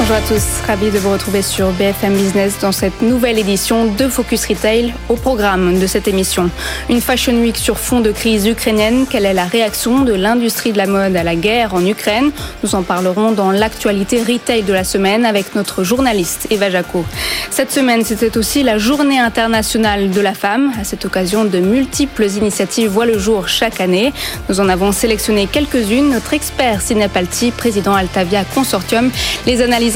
Bonjour à tous, ravi de vous retrouver sur BFM Business dans cette nouvelle édition de Focus Retail. Au programme de cette émission, une Fashion Week sur fond de crise ukrainienne. Quelle est la réaction de l'industrie de la mode à la guerre en Ukraine? Nous en parlerons dans l'actualité retail de la semaine avec notre journaliste Eva Jaco. Cette semaine, c'était aussi la journée internationale de la femme. À cette occasion, de multiples initiatives voient le jour chaque année. Nous en avons sélectionné quelques-unes. Notre expert Sinapalti, président Altavia Consortium, les analyses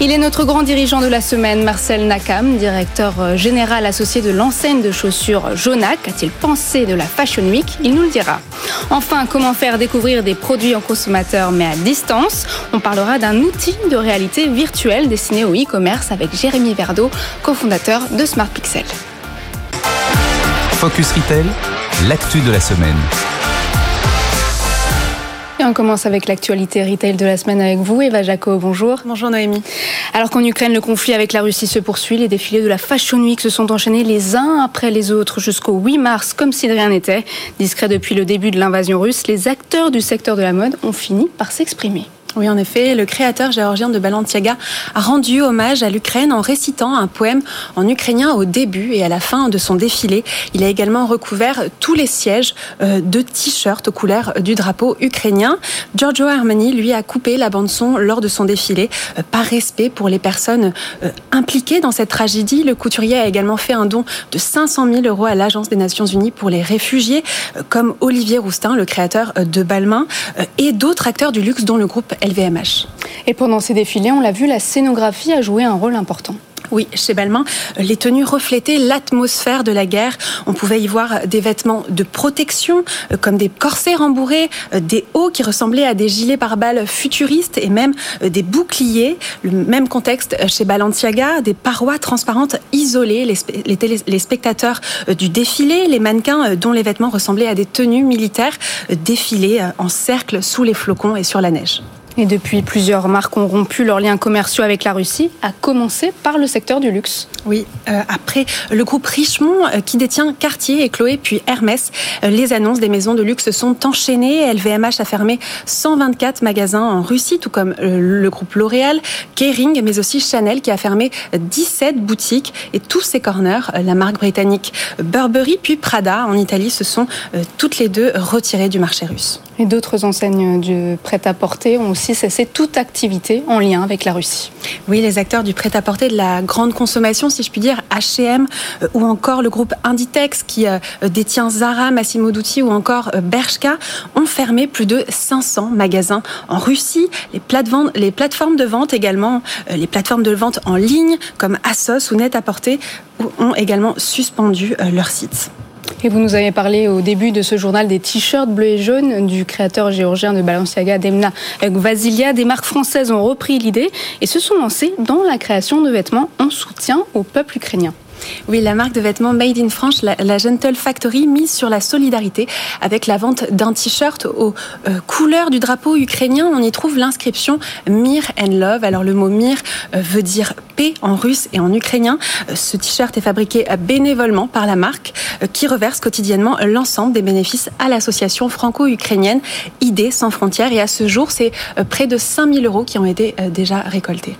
Il est notre grand dirigeant de la semaine, Marcel Nakam, directeur euh, général associé de l'enseigne de chaussures Jonac. A-t-il pensé de la Fashion Week? Il nous le dira. Enfin, comment faire découvrir des produits en consommateur mais à distance? On parlera d'un outil de réalité virtuelle destiné au e-commerce avec Jérémy Verdeau, cofondateur de Smart Pixel. Focus Retail, l'actu de la semaine. On commence avec l'actualité retail de la semaine avec vous, Eva Jaco. Bonjour. Bonjour Noémie. Alors qu'en Ukraine, le conflit avec la Russie se poursuit, les défilés de la Fashion Week se sont enchaînés les uns après les autres jusqu'au 8 mars, comme si de rien n'était. Discret depuis le début de l'invasion russe, les acteurs du secteur de la mode ont fini par s'exprimer. Oui, en effet, le créateur géorgien de Balenciaga a rendu hommage à l'Ukraine en récitant un poème en ukrainien au début et à la fin de son défilé. Il a également recouvert tous les sièges euh, de t-shirts aux couleurs du drapeau ukrainien. Giorgio Armani, lui, a coupé la bande-son lors de son défilé. Euh, par respect pour les personnes euh, impliquées dans cette tragédie, le couturier a également fait un don de 500 000 euros à l'Agence des Nations Unies pour les réfugiés, comme Olivier Roustin, le créateur de Balmain, et d'autres acteurs du luxe dont le groupe LVMH. Et pendant ces défilés, on l'a vu, la scénographie a joué un rôle important. Oui, chez Balmain, les tenues reflétaient l'atmosphère de la guerre. On pouvait y voir des vêtements de protection, euh, comme des corsets rembourrés, euh, des hauts qui ressemblaient à des gilets pare-balles futuristes et même euh, des boucliers. Le même contexte chez Balenciaga, des parois transparentes isolées, les, spectateurs du défilé, les mannequins dont les vêtements ressemblaient à des tenues militaires défilaient en cercle sous les flocons et sur la neige. Et depuis, plusieurs marques ont rompu leurs liens commerciaux avec la Russie, à commencer par le secteur du luxe. Oui, euh, après le groupe Richemont, euh, qui détient Cartier et Chloé, puis Hermès, euh, les annonces des maisons de luxe sont enchaînées. LVMH a fermé 124 magasins en Russie, tout comme le groupe L'Oréal, Kering, mais aussi Chanel, qui a fermé 17 boutiques. Et tous ces corners, la marque britannique Burberry, puis Prada en Italie, se sont toutes les deux retirées du marché russe. Et d'autres enseignes du prêt-à-porter ont aussi cesser toute activité en lien avec la Russie. Oui, les acteurs du prêt-à-porter de la grande consommation, si je puis dire, H&M ou encore le groupe Inditex qui euh, détient Zara, Massimo Dutti ou encore euh, Bershka ont fermé plus de 500 magasins en Russie. Les, les plateformes de vente également, les plateformes de vente en ligne comme Asos ou Net-à-Porter ont également suspendu leur site. Et vous nous avez parlé au début de ce journal des t-shirts bleus et jaunes du créateur géorgien de Balenciaga, Demna Vasilia. Des marques françaises ont repris l'idée et se sont lancées dans la création de vêtements en soutien au peuple ukrainien. Oui, la marque de vêtements Made in France, la, Gentle Factory, mise sur la solidarité avec la vente d'un t-shirt aux euh, couleurs du drapeau ukrainien. On y trouve l'inscription Mir and Love. Alors le mot Mir euh, veut dire paix en russe et en ukrainien. Euh, ce t-shirt est fabriqué bénévolement par la marque qui reverse quotidiennement l'ensemble des bénéfices à l'association franco-ukrainienne Idées sans frontières. Et à ce jour, c'est près de 5000 euros qui ont été déjà récoltés.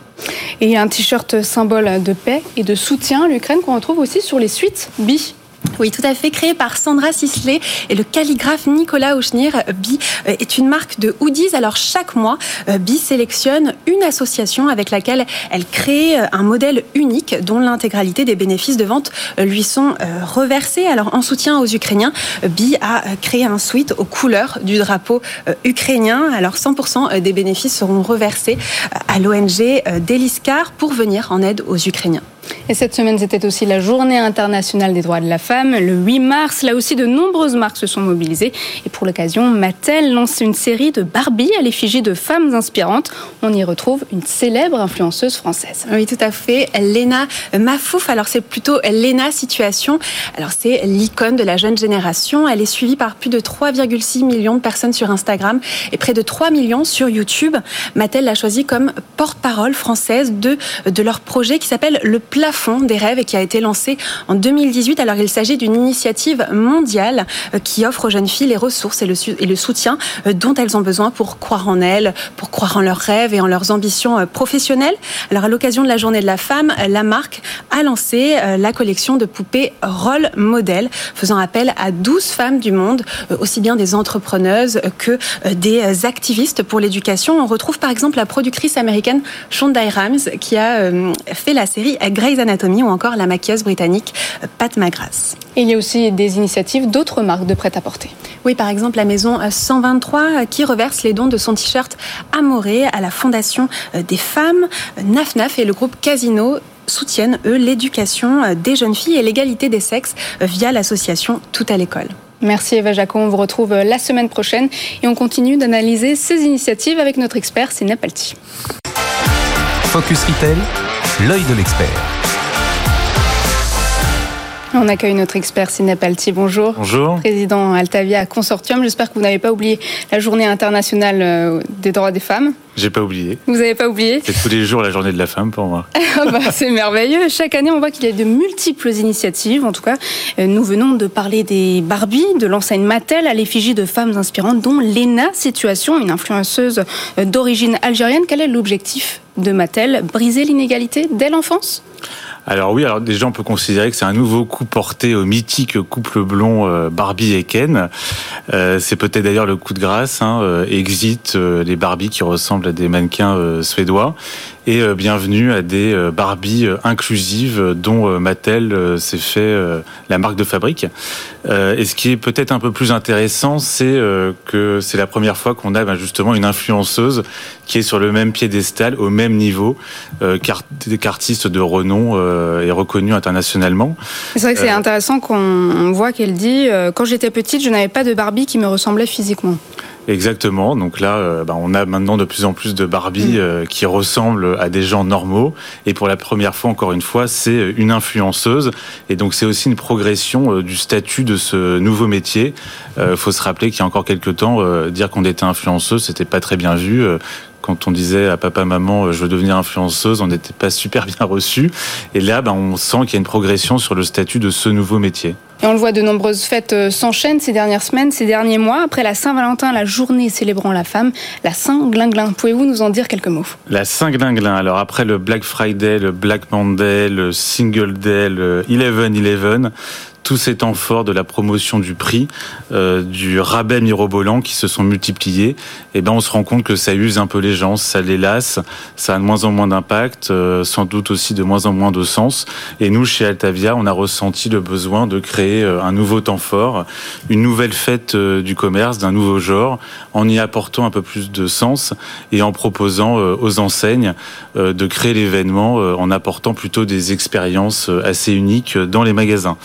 Et un t-shirt symbole de paix et de soutien à l'Ukraine qu'on retrouve aussi sur les suites BI. Oui, tout à fait. Créé par Sandra Sisley et le calligraphe Nicolas Auchnir, Bi euh, est une marque de hoodies. Alors chaque mois, euh, Bi sélectionne une association avec laquelle elle crée euh, un modèle unique dont l'intégralité des bénéfices de vente lui sont reversés. Alors en soutien aux Ukrainiens, Bi a créé un suite aux couleurs du drapeau ukrainien. Alors 100% des bénéfices seront reversés à l'ONG Deliscar pour venir en aide aux Ukrainiens. Et cette semaine, c'était aussi la journée internationale des droits de la femme. Le 8 mars, là aussi, de nombreuses marques se sont mobilisées. Et pour l'occasion, Mattel lance une série de Barbie à l'effigie de femmes inspirantes. On y retrouve une célèbre influenceuse française. Oui, tout à fait. Léna Mafouf. Alors, c'est plutôt Léna Situation. Alors, c'est l'icône de la jeune génération. Elle est suivie par plus de 3,6 millions de personnes sur Instagram et près de 3 millions sur YouTube. Mattel l'a choisie comme porte-parole française de, de leur projet qui s'appelle Le plafond des rêves et qui a été lancé en 2018. Alors il s'agit d'une initiative mondiale qui offre aux jeunes filles les ressources et le, et le soutien dont elles ont besoin pour croire en elles, pour croire en leurs rêves et en leurs ambitions professionnelles. Alors à l'occasion de la journée de la femme, la marque a lancé la collection de poupées rôle modèle, faisant appel à 12 femmes du monde, aussi bien des entrepreneuses que des activistes pour l'éducation. On retrouve par exemple la productrice américaine Shonda Rhimes qui a euh, fait la série Grey's Anatomy ou encore la maquilleuse britannique euh, Pat McGrath. Et il y a aussi des initiatives d'autres marques de prêt-à-porter. Oui, par exemple la maison 123 euh, qui reverse les dons de son t-shirt Amoré à la Fondation des femmes. NAFNAF et le groupe Casino soutiennent, eux, l'éducation des jeunes filles et l'égalité des sexes via l'association Tout à l'école. Merci Eva Jacon, on vous retrouve la semaine prochaine et on continue d'analyser ces initiatives avec notre expert Sénap Alti. Focus Retail, l'œil de l'expert. On accueille notre expert Sinep Alti. Bonjour. Bonjour. Président Altavia Consortium. J'espère que vous n'avez pas oublié la journée internationale euh, des droits des femmes. J'ai pas oublié. Vous n'avez pas oublié? C'est tous les jours la journée de la femme pour moi. Ah bah, c'est merveilleux. Chaque année, on voit qu'il y a de multiples initiatives. En tout cas, euh, nous venons de parler des Barbie, de l'enseigne Mattel à l'effigie de femmes inspirantes, dont Lena Situation, une influenceuse euh, d'origine algérienne. Quel est l'objectif de Mattel? Briser l'inégalité dès l'enfance? Alors oui, alors déjà on peut considérer que c'est un nouveau coup porté au mythique couple blond euh, Barbie et Ken. Euh, c'est peut-être d'ailleurs le coup de grâce. Hein, euh, exit les Barbie qui ressemblent à des mannequins suédois et bienvenue à des Barbie inclusives dont Mattel s'est fait la marque de fabrique. et ce qui est peut-être un peu plus intéressant, c'est que c'est la première fois qu'on a ben, justement une influenceuse qui est sur le même piédestal, au même niveau qu'artiste de renom euh, est reconnue internationalement. C'est vrai que c'est euh, intéressant qu'on voit qu'elle dit euh, quand j'étais petite, je n'avais pas de Barbie qui me ressemblait physiquement. Exactement. Donc là, bah, on a maintenant de plus en plus de Barbie mm. qui ressemblent à des gens normaux. Et pour la première fois, encore une fois, c'est une influenceuse. Et donc c'est aussi une progression du statut de ce nouveau métier. Il faut se rappeler qu'il y a encore quelques temps, dire qu'on était influenceuse, c'était pas très bien vu quand on disait à papa, maman, euh, je veux devenir influenceuse, on n'était pas super bien reçu. Et là, ben, on sent qu'il y a une progression sur le statut de ce nouveau métier. Et on le voit, de nombreuses fêtes euh, s'enchaînent ces dernières semaines, ces derniers mois. Après la Saint-Valentin, la journée célébrant la femme, la Saint-Glinglin. Pouvez-vous nous en dire quelques mots? La Saint-Glinglin. Alors après le Black Friday, le Black Monday, le Single Day, le Eleven Eleven, tous ces temps forts de la promotion du prix, euh, du rabais mirobolant qui se sont multipliés, eh ben on se rend compte que ça use un peu les gens, ça les lasse, ça a de moins en moins d'impact, euh, sans doute aussi de moins en moins de sens. Et nous, chez Altavia, on a ressenti le besoin de créer euh, un nouveau temps fort, une nouvelle fête du commerce d'un nouveau genre, en y apportant un peu plus de sens et en proposant aux enseignes de créer l'événement en apportant plutôt des expériences assez uniques dans les magasins.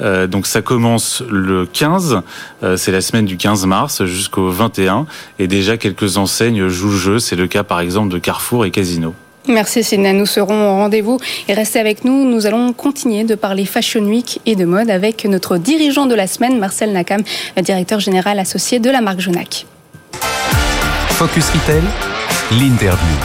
Euh, donc ça commence le 15, euh, c'est la semaine du 15 mars jusqu'au 21, et déjà quelques enseignes jouent le jeu. C'est le cas par exemple de Carrefour et Casino. Merci Sidney, nous serons au rendez-vous et restez avec nous. Nous allons continuer de parler Fashion Week et de mode avec notre dirigeant de la semaine, Marcel Nakam, directeur général associé de la marque Jonac. Focus Retail, l'interview.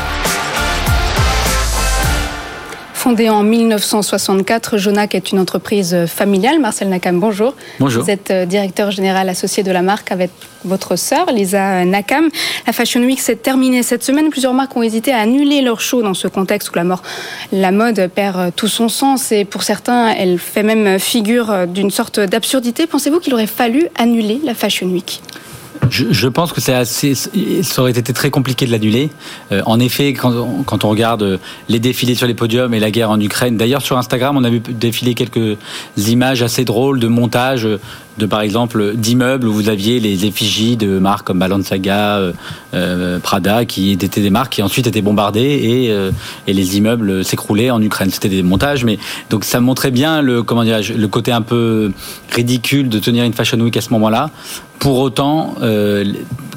Fondée en 1964, Jonac est une entreprise familiale. Marcel Nakam, bonjour. Bonjour. Vous êtes euh, directeur général associé de la marque avec votre sœur, Lisa Nakam. La Fashion Week s'est terminée cette semaine. Plusieurs marques ont hésité à annuler leur show dans ce contexte où la, mort, la mode perd euh, tout son sens et pour certains, elle fait même figure euh, d'une sorte d'absurdité. Pensez-vous qu'il aurait fallu annuler la Fashion Week? Je, pense que c'est assez, ça aurait été très compliqué de l'annuler. Euh, en effet, quand, quand, on regarde les défilés sur les podiums et la guerre en Ukraine, d'ailleurs sur Instagram, on a vu défiler quelques images assez drôles de montage de par exemple d'immeubles où vous aviez les effigies de marques comme Balenciaga, euh, euh, Prada, qui étaient des marques qui ensuite étaient bombardées et, euh, et les immeubles s'écroulaient en Ukraine. C'était des montages, mais donc ça montrait bien le comment le côté un peu ridicule de tenir une fashion week à ce moment-là. Pour autant,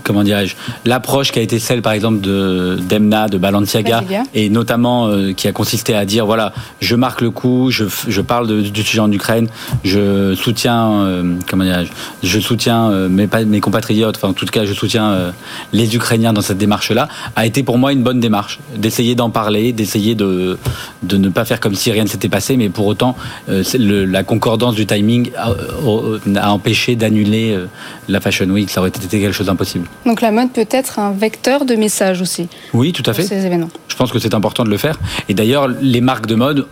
comment dirais-je, l'approche qui a été celle, par exemple, de d'Emna, de Balenciaga, et notamment euh, qui a consisté à dire voilà, je marque le coup, je, je parle de, du sujet en Ukraine, je soutiens, euh, comment dirais-je, je soutiens euh, mes, mes compatriotes, enfin en tout cas, je soutiens les Ukrainiens dans cette démarche-là, a été pour moi une bonne démarche, d'essayer d'en parler, d'essayer de de ne pas faire comme si rien ne s'était passé, mais pour autant, le, la concordance du timing a, a empêché d'annuler la Fashion Week, ça aurait été quelque chose d'impossible. Donc la mode peut être un vecteur de message aussi. Oui, tout à fait. Ces événements. Je pense que c'est important de le faire. Et d'ailleurs, les marques de mode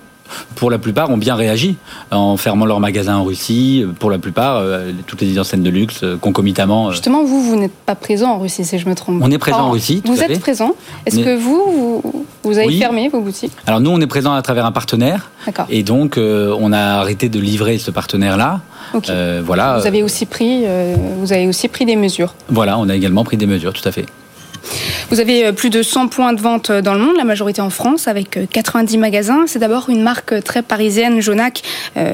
pour la plupart, ont bien réagi en fermant leurs magasins en Russie. Pour la plupart, euh, toutes les enseignes de luxe, euh, concomitamment. Euh. Justement, vous, vous n'êtes pas présent en Russie, si je me trompe. On est présent en Russie. vous êtes présent. Est-ce que vous, vous, avez fermé vos boutiques? Alors nous, on est présent à travers un partenaire. Et donc, on a arrêté de livrer ce partenaire-là. voilà. Vous avez aussi pris, vous avez aussi pris des mesures. Voilà, on a également pris des mesures, tout à fait. Vous avez euh, plus de 100 points de vente euh, dans le monde, la majorité en France, avec 90 euh, magasins. C'est d'abord une marque très parisienne, Jonac,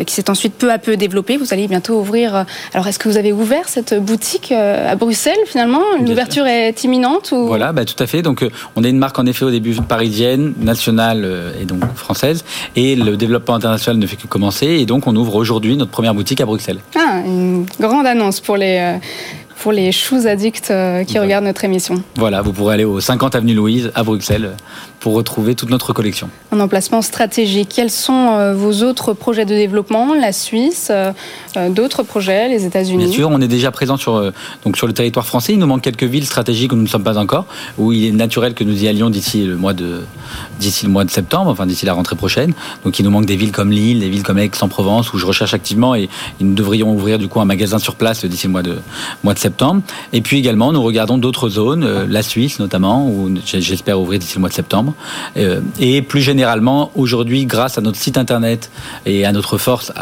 qui s'est ensuite peu à peu développée. Vous allez bientôt ouvrir. Alors, est-ce que vous avez ouvert cette boutique à Bruxelles finalement? L'ouverture est imminente ou... Voilà, bah, tout à fait. Donc, on est une marque en effet au début parisienne, nationale et donc française. Et le développement international ne fait que commencer. Et donc, on ouvre aujourd'hui notre première boutique à Bruxelles. Ah, une grande annonce pour les pour les choux addicts euh, qui regardent notre émission. Voilà, vous pourrez aller au 50 avenue Louise à Bruxelles pour retrouver toute notre collection. Un emplacement stratégique. Quels sont euh, vos autres projets de développement? La Suisse, euh, d'autres projets, les États-Unis? Bien sûr, on est déjà présent sur, donc sur le territoire français. Il nous manque quelques villes stratégiques où nous ne sommes pas encore, où il est naturel que nous y allions d'ici le mois de d'ici le mois de septembre, enfin d'ici la rentrée prochaine. Donc il nous manque des villes comme Lille, des villes comme Aix-en-Provence où je recherche activement et, nous devrions ouvrir du coup un magasin sur place d'ici le mois de mois de septembre et puis également, nous regardons d'autres zones, euh, la Suisse notamment, où j'espère ouvrir d'ici le mois de septembre. Euh, et plus généralement, aujourd'hui, grâce à notre site internet et à notre force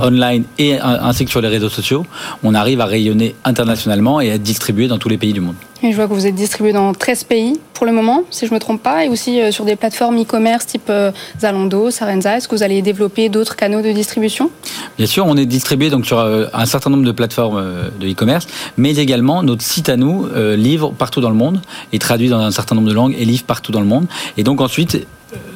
online et ainsi que sur les réseaux sociaux, on arrive à rayonner internationalement et à être distribué dans tous les pays du monde. Je vois que vous êtes distribué dans 13 pays pour le moment, si je ne me trompe pas, et aussi euh, sur des plateformes e-commerce type euh, Zalando, Sarenza. Est-ce que vous allez développer d'autres canaux de distribution? Bien sûr, on est distribué sur euh, un certain nombre de plateformes de e-commerce, mais également notre site à nous livre partout dans le monde, est traduit dans un certain nombre de langues et livre partout dans le monde. Et donc ensuite,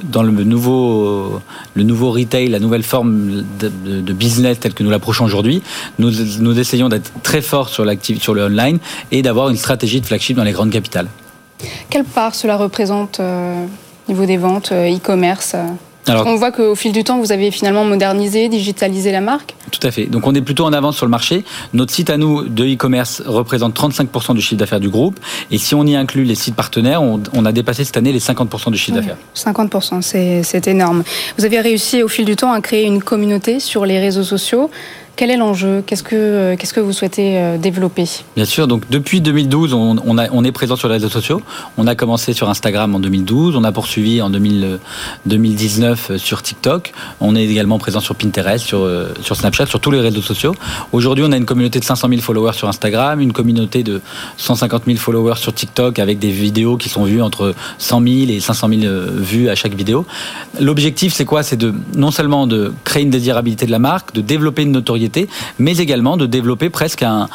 dans le nouveau, le nouveau retail, la nouvelle forme de, business telle que nous l'approchons aujourd'hui, nous, nous essayons d'être très forts sur, sur le online et d'avoir une stratégie de flagship dans les grandes capitales. Quelle part cela représente euh, au niveau des ventes, euh, e-commerce on voit qu'au fil du temps, vous avez finalement modernisé, digitalisé la marque. Tout à fait. Donc on est plutôt en avance sur le marché. Notre site à nous de e-commerce représente 35% du chiffre d'affaires du groupe. Et si on y inclut les sites partenaires, on, a dépassé cette année les 50% du chiffre d'affaires. 50%, c'est énorme. Vous avez réussi au fil du temps à créer une communauté sur les réseaux sociaux. Quel est l'enjeu Qu'est-ce que qu'est-ce que vous souhaitez euh, développer Bien sûr. Donc depuis 2012, on, est présent sur les réseaux sociaux. On a commencé sur Instagram en 2012. On a poursuivi en 2000, 2019 euh, sur TikTok. On est également présent sur Pinterest, sur euh, sur Snapchat, sur tous les réseaux sociaux. Aujourd'hui, on a une communauté de 500 000 followers sur Instagram, une communauté de 150 000 followers sur TikTok avec des vidéos qui sont vues entre 100 000 et 500 000 vues à chaque vidéo. L'objectif, c'est quoi? C'est de non seulement de créer une désirabilité de la marque, de développer une notoriété mais également de développer presque un,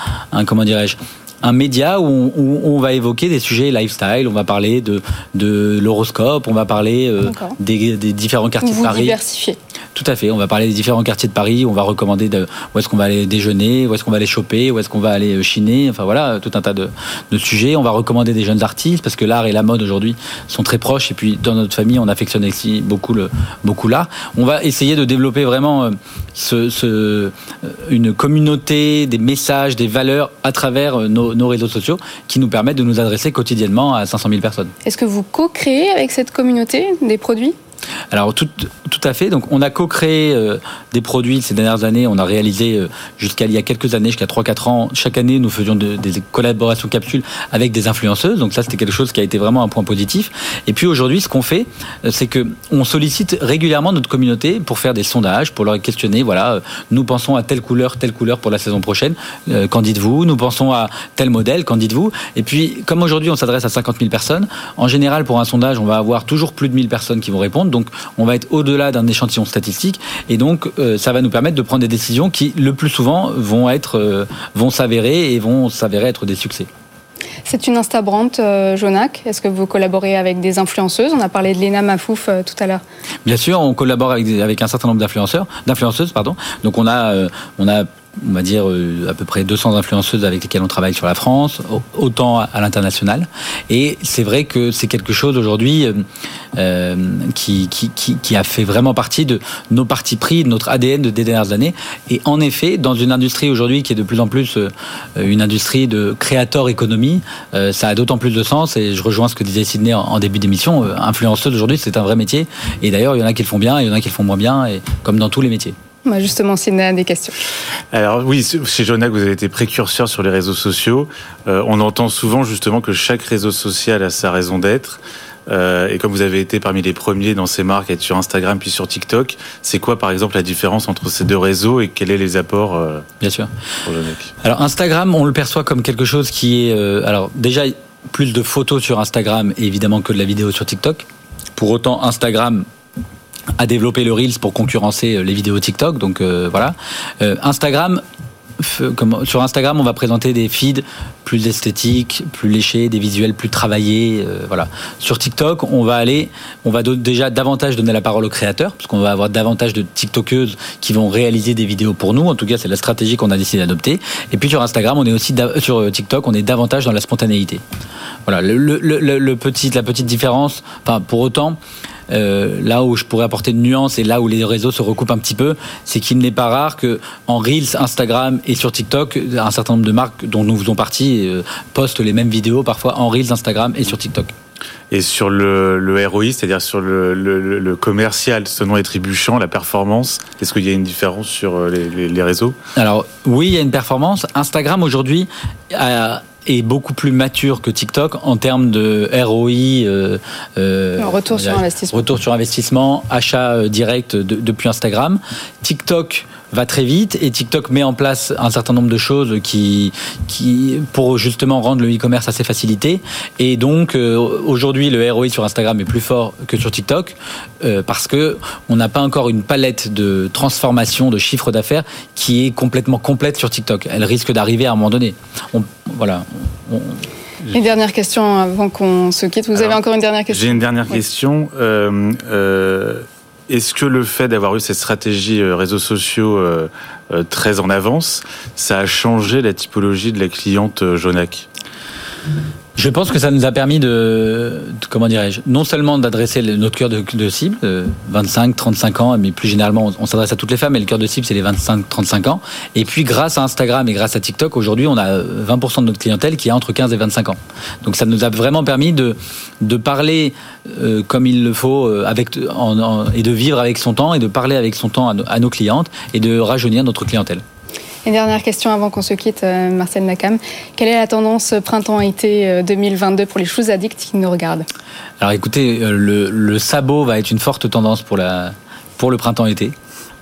comment dirais-je, un média où on, va évoquer des sujets lifestyle, on va parler de, de l'horoscope, on va parler euh, des, différents quartiers de Paris. Diversifier. Tout à fait. On va parler des différents quartiers de Paris. On va recommander de, où est-ce qu'on va aller déjeuner, où est-ce qu'on va aller choper, où est-ce qu'on va aller euh, chiner. Enfin voilà, tout un tas de, sujets. On va recommander des jeunes artistes parce que l'art et la mode aujourd'hui sont très proches. Et puis dans notre famille, on affectionne aussi beaucoup beaucoup l'art. On va essayer de développer vraiment euh, euh, une communauté, des messages, des valeurs à travers nos, nos réseaux sociaux qui nous permettent de nous adresser quotidiennement à 500 000 personnes. Est-ce que vous co-créez avec cette communauté des produits? Alors tout, à fait. Donc on a co-créé euh, des produits ces dernières années. On a réalisé euh, jusqu'à il y a quelques années, jusqu'à 3-4 ans, chaque année nous faisions des collaborations capsules avec des influenceuses. Donc ça c'était quelque chose qui a été vraiment un point positif. Et puis aujourd'hui ce qu'on fait, euh, c'est que on sollicite régulièrement notre communauté pour faire des sondages, pour leur questionner. Voilà, nous pensons à telle couleur, telle couleur pour la saison prochaine. qu'en dites-vous? Nous pensons à tel modèle. Qu'en dites-vous? Et puis comme aujourd'hui on s'adresse à 50 000 personnes, en général pour un sondage on va avoir toujours plus de 1000 personnes qui vont répondre. Donc on va être au-delà d'un échantillon statistique et donc euh, ça va nous permettre de prendre des décisions qui le plus souvent vont être euh, vont s'avérer et vont s'avérer être des succès. C'est une Instabrand, euh, Jonac. Est-ce que vous collaborez avec des influenceuses? On a parlé de Lena Mafouf euh, tout à l'heure. Bien sûr, on collabore avec, avec un certain nombre d'influenceurs, d'influenceuses, pardon. Donc on a, euh, on a on va dire euh, à peu près 200 influenceuses avec lesquelles on travaille sur la France, autant à l'international. Et c'est vrai que c'est quelque chose aujourd'hui euh, euh, qui, qui, qui, a fait vraiment partie de nos partis pris, de notre ADN de des dernières années. Et en effet, dans une industrie aujourd'hui qui est de plus en plus une industrie de créateur économie, ça a d'autant plus de sens. Et je rejoins ce que disait Sydney en, début d'émission. influenceuse aujourd'hui, c'est un vrai métier. Et d'ailleurs, il y en a qui le font bien, il y en a qui le font moins bien, et comme dans tous les métiers. Moi, justement, Sidney a des questions. Alors oui, chez Jonac, vous avez été précurseur sur les réseaux sociaux. Euh, on entend souvent justement que chaque réseau social a sa raison d'être. Euh, et comme vous avez été parmi les premiers dans ces marques à être sur Instagram puis sur TikTok, c'est quoi par exemple la différence entre ces deux réseaux et quels sont les apports euh, Bien sûr. Alors Instagram, on le perçoit comme quelque chose qui est alors déjà plus de photos sur Instagram évidemment que de la vidéo sur TikTok. Pour autant, Instagram à développer le Reels pour concurrencer euh, les vidéos TikTok. Donc euh, voilà. Euh, Instagram, sur Instagram, on va présenter des feeds plus esthétiques, plus léchés, des visuels plus travaillés, voilà. Sur TikTok, on va aller, on va déjà davantage donner la parole aux créateurs, parce qu'on va avoir davantage de TikTokeuses qui vont réaliser des vidéos pour nous. En tout cas, c'est la stratégie qu'on a décidé d'adopter. Et puis sur Instagram, on est aussi sur TikTok, on est davantage dans la spontanéité. Voilà, le petit, la petite différence. Enfin, pour autant, euh, là où je pourrais apporter une nuance et là où les réseaux se recoupent un petit peu, c'est qu'il n'est pas rare que en Reels, Instagram et sur TikTok, un certain nombre de marques dont nous faisons partie euh, postent les mêmes vidéos parfois en Reels, Instagram et sur TikTok. Et sur le, le ROI, c'est-à-dire sur le, le, le commercial, nom et trébuchant, la performance, est-ce qu'il y a une différence sur euh, les, les réseaux? Alors oui, il y a une performance. Instagram aujourd'hui a est beaucoup plus mature que TikTok en termes de ROI, euh, euh, retour sur investissement, retour sur investissement, achat euh, direct depuis Instagram. TikTok va très vite et TikTok met en place un certain nombre de choses qui, qui pour justement rendre le e-commerce assez facilité. Et donc euh, aujourd'hui, le ROI sur Instagram est plus fort que sur TikTok euh, parce que on n'a pas encore une palette de transformation de chiffre d'affaires qui est complètement complète sur TikTok. Elle risque d'arriver à un moment donné. On, voilà. Une dernière question avant qu'on se quitte. Vous avez encore une dernière question J'ai une dernière question. Euh, est-ce que le fait d'avoir eu cette stratégie euh, réseaux sociaux euh, euh, très en avance, ça a changé la typologie de la cliente Jonac? Je pense que ça nous a permis de, comment dirais-je, non seulement d'adresser notre cœur de, cible, 25, 35 ans, mais plus généralement, on, s'adresse à toutes les femmes, mais le cœur de cible, c'est les 25, 35 ans. Et puis, grâce à Instagram et grâce à TikTok, aujourd'hui, on a 20% de notre clientèle qui est entre 15 et 25 ans. Donc, ça nous a vraiment permis de, parler euh, comme il le faut euh, et de vivre avec son temps et de parler avec son temps à, nos clientes et de rajeunir notre clientèle. Une dernière question avant qu'on se quitte, euh, Marcel Nakam. Quelle est la tendance printemps-été 2022 pour les choses addicts qui nous regardent? Alors écoutez, le, le, sabot va être une forte tendance pour, la, pour le printemps-été.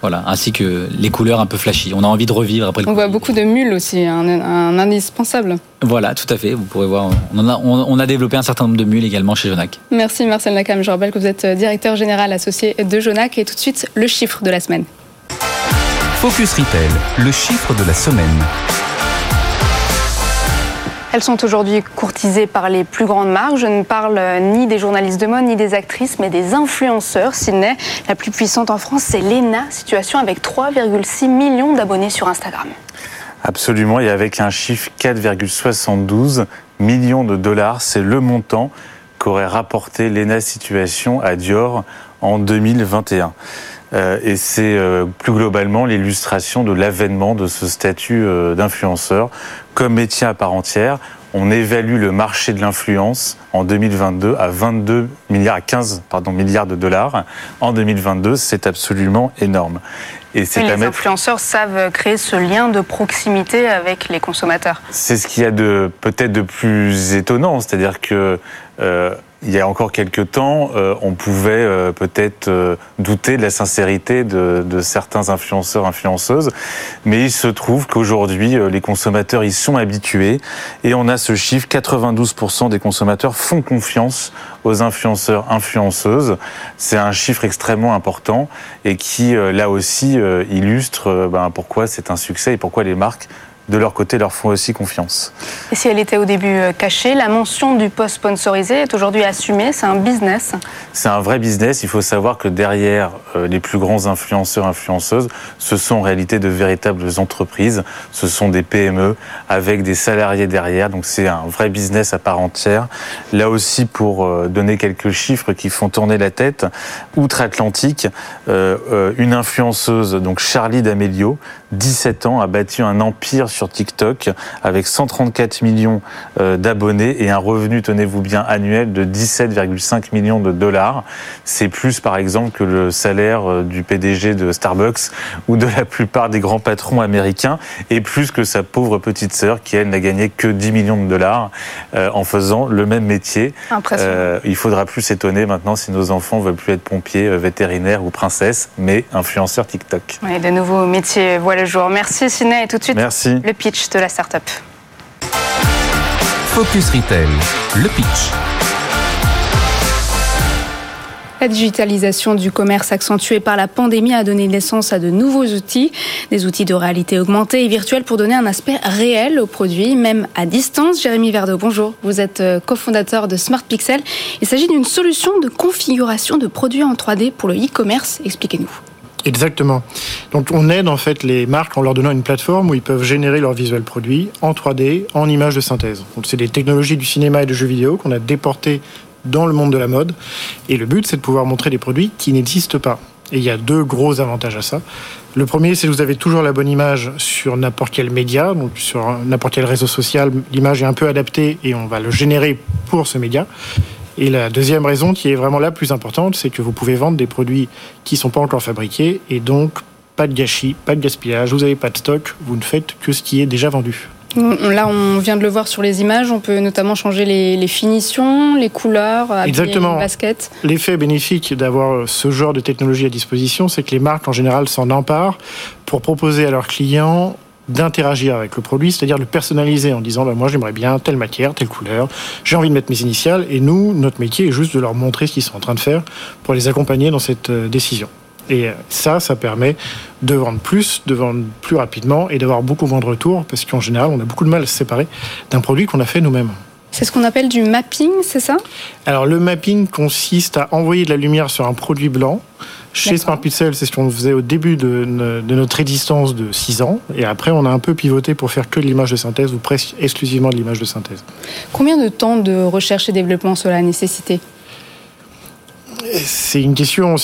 Voilà, ainsi que les couleurs un peu flashy. On a envie de revivre après le On voit beaucoup de mules aussi, un, un, indispensable. Voilà, tout à fait. Vous pourrez voir, on, a, on, a, développé un certain nombre de mules également chez Jonac. Merci Marcel Nakam. Je rappelle que vous êtes directeur général associé de Jonac. Et tout de suite, le chiffre de la semaine. Focus Retail, le chiffre de la semaine. Elles sont aujourd'hui courtisées par les plus grandes marques. Je ne parle ni des journalistes de mode, ni des actrices, mais des influenceurs. Sydney, la plus puissante en France, c'est Lena, situation avec 3,6 millions d'abonnés sur Instagram. Absolument, et avec un chiffre 4,72 millions de dollars, c'est le montant qu'aurait rapporté Lena Situation à Dior en 2021. Euh, et c'est euh, plus globalement l'illustration de l'avènement de ce statut euh, d'influenceur comme métier à part entière. On évalue le marché de l'influence en 2022 à 22 milliards, à 15 pardon, milliards de dollars. En 2022, c'est absolument énorme. Et, c'est les influenceurs savent créer ce lien de proximité avec les consommateurs. C'est ce qu'il y a de peut-être de plus étonnant, c'est-à-dire que euh, il y a encore quelques temps, euh, on pouvait euh, peut-être euh, douter de la sincérité de, de, certains influenceurs, influenceuses, mais il se trouve qu'aujourd'hui, les consommateurs y sont habitués et on a ce chiffre 92% des consommateurs font confiance aux influenceurs, influenceuses. C'est un chiffre extrêmement important et qui, là aussi, illustre ben, pourquoi c'est un succès et pourquoi les marques de leur côté, leur font aussi confiance. Et si elle était au début cachée, la mention du post sponsorisé est aujourd'hui assumée. C'est un business. C'est un vrai business. Il faut savoir que derrière les plus grands influenceurs, influenceuses, ce sont en réalité de véritables entreprises. Ce sont des PME avec des salariés derrière. Donc c'est un vrai business à part entière. Là aussi, pour donner quelques chiffres qui font tourner la tête, outre-Atlantique, une influenceuse, donc Charlie D'Amelio, 17 ans, a bâti un empire sur TikTok avec 134 millions euh, d'abonnés et un revenu, tenez-vous bien, annuel de 17,5 millions de dollars. C'est plus, par exemple, que le salaire euh, du PDG de Starbucks ou de la plupart des grands patrons américains et plus que sa pauvre petite sœur qui, elle, n'a gagné que 10 millions de dollars euh, en faisant le même métier. Impressionnant. il faudra plus s'étonner maintenant si nos enfants veulent plus être pompiers, vétérinaires ou princesses, mais influenceurs TikTok. Oui, de nouveaux métiers voilà jour. Merci Ciné et tout de suite Merci. le pitch de la startup. Focus Retail, le pitch. La digitalisation du commerce accentuée par la pandémie a donné naissance à de nouveaux outils, des outils de réalité augmentée et virtuelle pour donner un aspect réel aux produits, même à distance. Jérémy Verdeau, bonjour. Vous êtes euh, cofondateur de Smart Pixel. Il s'agit d'une solution de configuration de produits en 3D pour le e-commerce. Expliquez-nous. Exactement. Donc on aide en fait les marques en leur donnant une plateforme où ils peuvent générer leurs visuels produits en 3D, en images de synthèse. Donc c'est des technologies du cinéma et de jeux vidéo qu'on a déportées dans le monde de la mode. Et le but c'est de pouvoir montrer des produits qui n'existent pas. Et il y a deux gros avantages à ça. Le premier, c'est que vous avez toujours la bonne image sur n'importe quel média, donc sur n'importe quel réseau social. L'image est un peu adaptée et on va le générer pour ce média. Et la deuxième raison, qui est vraiment la plus importante, c'est que vous pouvez vendre des produits qui ne sont pas encore fabriqués et donc pas de gâchis, pas de gaspillage, vous n'avez pas de stock, vous ne faites que ce qui est déjà vendu. Là, on vient de le voir sur les images. On peut notamment changer les, finitions, les couleurs, Exactement. basket. L'effet bénéfique d'avoir ce genre de technologie à disposition, c'est que les marques en général s'en emparent pour proposer à leurs clients d'interagir avec le produit, c'est-à-dire le personnaliser en disant bah, moi j'aimerais bien telle matière, telle couleur, j'ai envie de mettre mes initiales et nous, notre métier est juste de leur montrer ce qu'ils sont en train de faire pour les accompagner dans cette euh, décision. Et euh, ça, ça permet de vendre plus, de vendre plus rapidement et d'avoir beaucoup moins de retours parce qu'en général, on a beaucoup de mal à se séparer d'un produit qu'on a fait nous-mêmes. C'est ce qu'on appelle du mapping, c'est ça? Alors le mapping consiste à envoyer de la lumière sur un produit blanc chez Smart Pixel, c'est ce qu'on faisait au début de, notre existence de 6 ans. Et après, on a un peu pivoté pour faire que de l'image de synthèse ou presque exclusivement de l'image de synthèse. Combien de temps de recherche et développement cela a nécessité? C'est une question.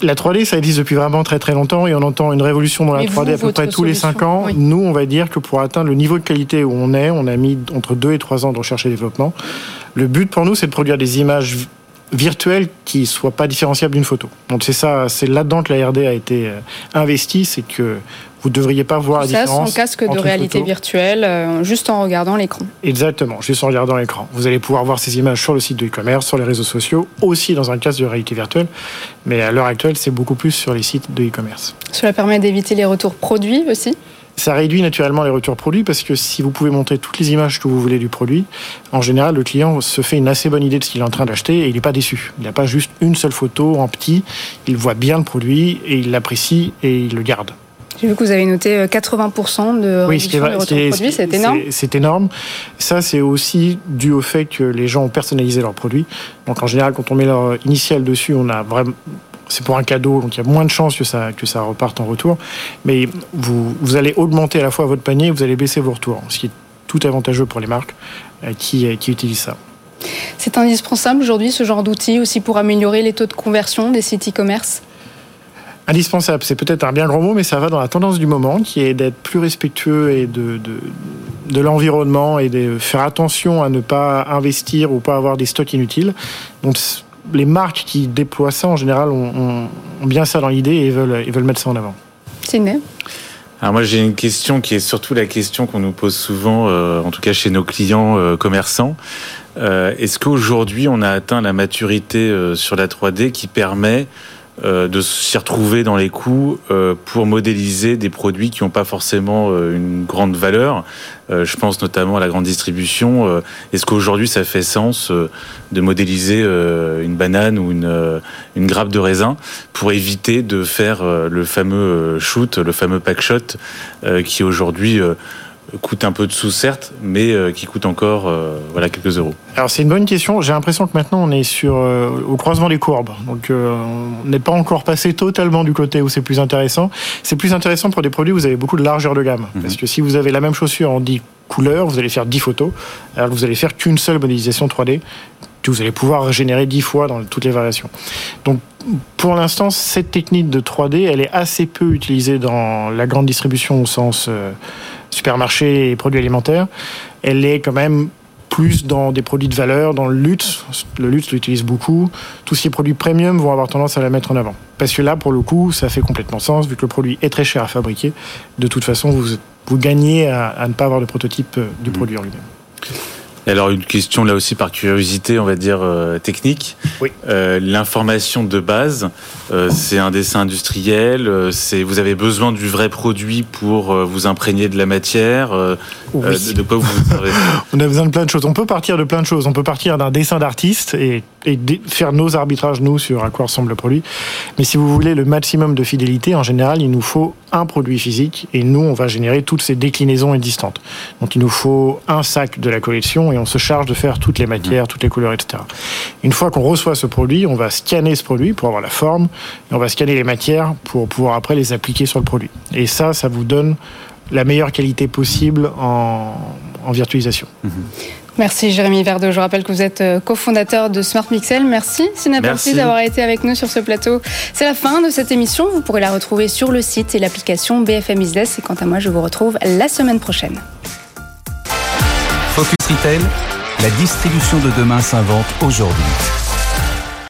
La 3D, ça existe depuis vraiment très très longtemps et on entend une révolution dans la 3D à peu près tous les 5 ans. Nous, on va dire que pour atteindre le niveau de qualité où on est, on a mis entre 2 et 3 ans de recherche et développement. Le but pour nous, c'est de produire des images virtuel qui soit pas différenciable d'une photo. Donc c'est ça, c'est là-dedans que la RD a été euh, investie, c'est que vous ne devriez pas voir la différence. Ça, casque de réalité virtuelle, euh, juste en regardant l'écran. Exactement, juste en regardant l'écran. Vous allez pouvoir voir ces images sur le site de e-commerce, sur les réseaux sociaux, aussi dans un casque de réalité virtuelle. Mais à l'heure actuelle, c'est beaucoup plus sur les sites de e-commerce. Cela permet d'éviter les retours produits aussi ça réduit naturellement les retours produits parce que si vous pouvez montrer toutes les images que vous voulez du produit, en général, le client se fait une assez bonne idée de ce qu'il est en train d'acheter et il n'est pas déçu. Il n'a pas juste une seule photo en petit, il voit bien le produit et il l'apprécie et il le garde. J'ai vu que vous avez noté 80% euh, de oui, réduction des retours produits, c'est énorme. C'est énorme. Ça, c'est aussi dû au fait que les gens ont personnalisé leurs produits. Donc en général, quand on met leur initiale dessus, on a vraiment c'est pour un cadeau, donc il y a moins de chances que ça, que ça reparte en retour. Mais vous, vous allez augmenter à la fois votre panier et vous allez baisser vos retours, ce qui est tout avantageux pour les marques euh, qui, euh, qui utilisent ça. C'est indispensable aujourd'hui ce genre d'outil aussi pour améliorer les taux de conversion des sites e-commerce? Indispensable, c'est peut-être un bien grand mot, mais ça va dans la tendance du moment, qui est d'être plus respectueux et de, de, de l'environnement et de faire attention à ne pas investir ou pas avoir des stocks inutiles. Donc les marques qui déploient ça, en général, ont, bien ça dans l'idée et veulent, veulent mettre ça en avant. Sidney alors moi j'ai une question qui est surtout la question qu'on nous pose souvent, euh, en tout cas chez nos clients euh, commerçants. Euh, est-ce qu'aujourd'hui on a atteint la maturité sur la 3D qui permet euh, de s'y retrouver dans les coûts euh, pour modéliser des produits qui n'ont pas forcément euh, une grande valeur. je pense notamment à la grande distribution. Est-ce qu'aujourd'hui ça fait sens de modéliser une banane ou une, une grappe de raisin pour éviter de faire le fameux shoot, le fameux pack shot qui aujourd'hui coûte un peu de sous certes, mais euh, qui coûte encore euh, voilà quelques euros. Alors c'est une bonne question. J'ai l'impression que maintenant on est sur euh, au croisement des courbes, donc on n'est pas encore passé totalement du côté où c'est plus intéressant. C'est plus intéressant pour des produits où vous avez beaucoup de largeur de gamme, mhm. parce que si vous avez la même chaussure en 10 couleurs, vous allez faire 10 photos, alors vous allez faire qu'une seule modélisation 3D que vous allez pouvoir générer 10 fois dans toutes les variations. Donc pour l'instant, cette technique de 3D, elle est assez peu utilisée dans la grande distribution au sens supermarché et produits alimentaires, elle est quand même plus dans des produits de valeur, dans le luxe. Le luxe l'utilise beaucoup. Tous ces produits premium vont avoir tendance à la mettre en avant. Parce que là, pour le coup, ça fait complètement sens, vu que le produit est très cher à fabriquer. De toute façon, vous, vous gagnez à, ne pas avoir de prototype euh, du mmh. produit en lui-même alors une question là aussi par curiosité, on va dire euh, technique. Oui. Euh, L'information de base, euh, c'est un dessin industriel. C'est vous avez besoin du vrai produit pour vous imprégner de la matière. Oui. De, quoi vous On a besoin de plein de choses. On peut partir de plein de choses. On peut partir d'un dessin d'artiste et, et, faire nos arbitrages nous sur à quoi ressemble le produit. Mais si vous voulez le maximum de fidélité, en général, il nous faut un produit physique et nous, on va générer toutes ces déclinaisons existantes. Donc il nous faut un sac de la collection et on se charge de faire toutes les matières, toutes les couleurs, etc. Une fois qu'on reçoit ce produit, on va scanner ce produit pour avoir la forme et on va scanner les matières pour pouvoir après les appliquer sur le produit. Et ça, ça vous donne la meilleure qualité possible en, virtualisation. Mhm. Merci Jérémy Verdeau. Je rappelle que vous êtes euh, cofondateur de Smart Mixel. Merci Merci d'avoir été avec nous sur ce plateau. C'est la fin de cette émission. Vous pourrez la retrouver sur le site et l'application BFM Business. Et quant à moi, je vous retrouve la semaine prochaine. Focus Retail, la distribution de demain s'invente aujourd'hui.